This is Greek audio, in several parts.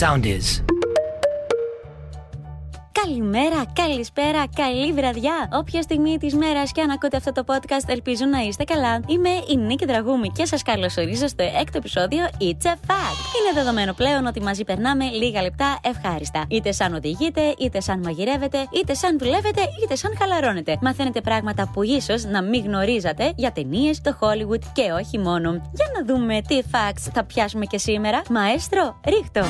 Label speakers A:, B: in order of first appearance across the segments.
A: Sound is.
B: Καλημέρα, καλησπέρα, καλή βραδιά. Όποια στιγμή της μέρας και αν ακούτε αυτό το podcast, ελπίζω να είστε καλά. Είμαι η Νίκη Δραγούμη και σας καλωσορίζω στο έκτο επεισόδιο It's a Fact. Είναι δεδομένο πλέον ότι μαζί περνάμε λίγα λεπτά ευχάριστα. Είτε σαν οδηγείτε, είτε σαν μαγειρεύετε, είτε σαν δουλεύετε, είτε σαν χαλαρώνετε. Μαθαίνετε πράγματα που ίσως να μην γνωρίζατε για ταινίες, το Hollywood και όχι μόνο. Για να δούμε τι facts θα πιάσουμε και σήμερα. Μαέστρο, ρίχτω.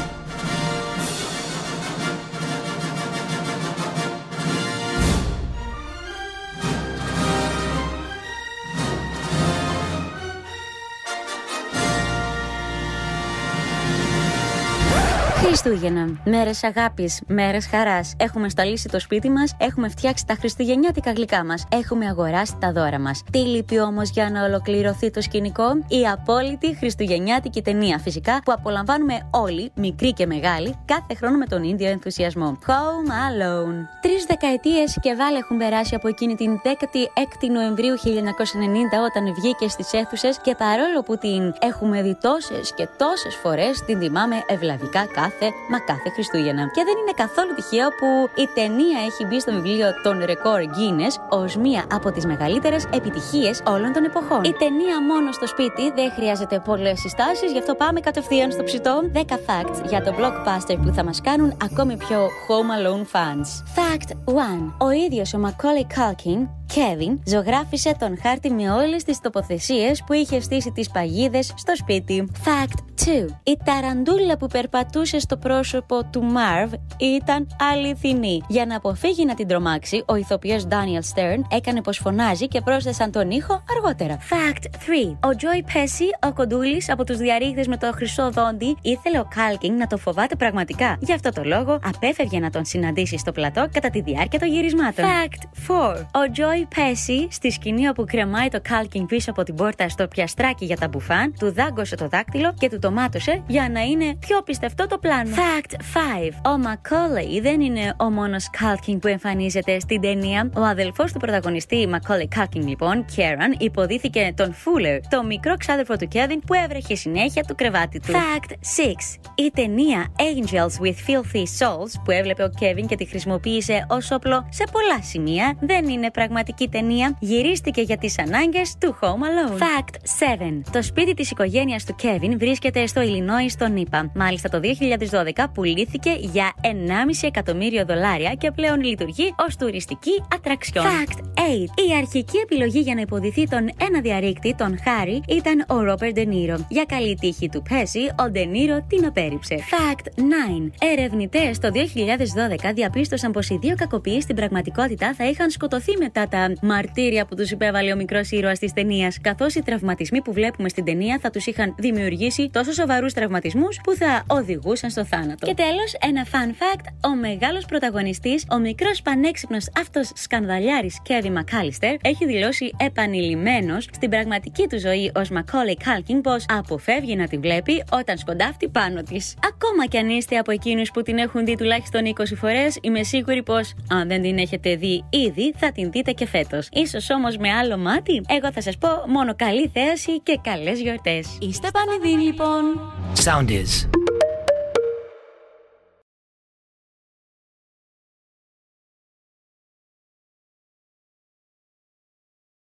B: Χριστούγεννα. Μέρες αγάπης, μέρες χαράς. Έχουμε σταλίσει το σπίτι μας, έχουμε φτιάξει τα χριστουγεννιάτικα γλυκά μας, έχουμε αγοράσει τα δώρα μας. Τι λείπει όμως για να ολοκληρωθεί το σκηνικό, η απόλυτη χριστουγεννιάτικη ταινία φυσικά που απολαμβάνουμε όλοι, μικροί και μεγάλοι, κάθε χρόνο με τον ίδιο ενθουσιασμό. Home Alone. Τρεις δεκαετίες και βάλε έχουν περάσει από εκείνη την 16η Νοεμβρίου 1990 όταν βγήκε στις αίθουσες και παρόλο που την έχουμε δει τόσες και τόσες φορές, την τιμάμε ευλαβικά κάθε μα κάθε Χριστούγεννα. Και δεν είναι καθόλου τυχαίο που η ταινία έχει μπει στο βιβλίο των ρεκόρ Guinness ως μία από τις μεγαλύτερες επιτυχίες όλων των εποχών. Η ταινία μόνο στο σπίτι δεν χρειάζεται πολλές συστάσεις, γι' αυτό πάμε κατευθείαν στο ψητό. 10 facts για το blockbuster που θα μας κάνουν ακόμη πιο Home Alone fans. Fact 1. Ο ίδιος ο Macaulay Culkin Kevin ζωγράφισε τον χάρτη με όλες τις τοποθεσίες που είχε στήσει τις παγίδες στο σπίτι. Fact 2. Η ταραντούλα που περπατούσε στο πρόσωπο του Marv ήταν αληθινή. Για να αποφύγει να την τρομάξει, ο ηθοποιός Daniel Stern έκανε πως φωνάζει και πρόσθεσαν τον ήχο αργότερα. Fact 3. Ο Joe Pesci, ο κοντούλης από τους διαρρήχτες με το χρυσό δόντι, ήθελε ο Culkin να το φοβάται πραγματικά. Γι' αυτό το λόγο απέφευγε να τον συναντήσει στο πλατό κατά τη διάρκεια των γυρισμάτων. Fact 4. Ο Joe Joe Pesci στη σκηνή όπου κρεμάει το Culkin πίσω από την πόρτα στο πιαστράκι για τα μπουφάν, του δάγκωσε το δάκτυλο και του το μάτωσε για να είναι πιο πιστευτό το πλάνο. Fact 5. Ο Macaulay δεν είναι ο μόνος Culkin που εμφανίζεται στην ταινία. Ο αδελφός του πρωταγωνιστή Macaulay Culkin, λοιπόν, Kieran, υποδίθηκε τον Fuller, το μικρό ξάδερφο του Kevin που έβρεχε συνέχεια του κρεβάτι του. Fact 6. Η ταινία Angels with Filthy Souls που έβλεπε ο Kevin και τη χρησιμοποίησε ως όπλο σε πολλά σημεία δεν είναι πραγματική πραγματική ταινία γυρίστηκε για τις ανάγκες του Home Alone. Fact 7. Το σπίτι της οικογένειας του Kevin βρίσκεται στο Illinois, στον ΗΠΑ. Μάλιστα το 2012 πουλήθηκε για 1,5 εκατομμύριο δολάρια και πλέον λειτουργεί ως τουριστική ατραξιόν. Fact 8. Η αρχική επιλογή για να υποδηθεί τον ένα διαρρήκτη, τον Χάρη, ήταν ο Ρόπερ Ντενίρο. Για καλή τύχη του Πέση, ο Ντενίρο την απέρριψε. Fact 9. Ερευνητές το 2012 διαπίστωσαν πως οι δύο κακοποιοί στην πραγματικότητα θα είχαν σκοτωθεί μετά τα τα μαρτύρια που τους υπέβαλε ο μικρός ήρωας της ταινίας, καθώς οι τραυματισμοί που βλέπουμε στην ταινία θα τους είχαν δημιουργήσει τόσο σοβαρούς τραυματισμούς που θα οδηγούσαν στο θάνατο. Και τέλος, ένα fun fact: ο μεγάλος πρωταγωνιστής, ο μικρός πανέξυπνος αυτός σκανδαλιάρης Kevin McAllister, έχει δηλώσει επανειλημμένος στην πραγματική του ζωή ως Macaulay Culkin πως αποφεύγει να τη βλέπει όταν σκοντάφτει πάνω της. Ακόμα κι αν είστε από εκείνους που την έχουν δει τουλάχιστον 20 φορές, είμαι σίγουρη πως αν δεν την έχετε δει ήδη, θα την δείτε και φέτος. σω όμως με άλλο μάτι, εγώ θα σας πω μόνο καλή θέαση και καλές γιορτές. Είστε πανηδί λοιπόν.
A: Sound is.